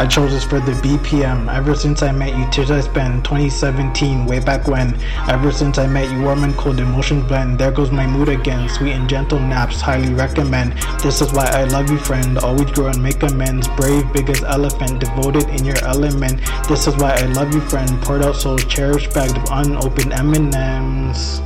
I chose this for the BPM. Ever since I met you, tears I spent 2017, way back when. Ever since I met you, warm and cold emotions blend. There goes my mood again. Sweet and gentle naps, highly recommend. This is why I love you, friend. Always grow and make amends. Brave, big as elephant, devoted in your element. This is why I love you, friend. Poured out souls, cherished, bag of unopened M&Ms.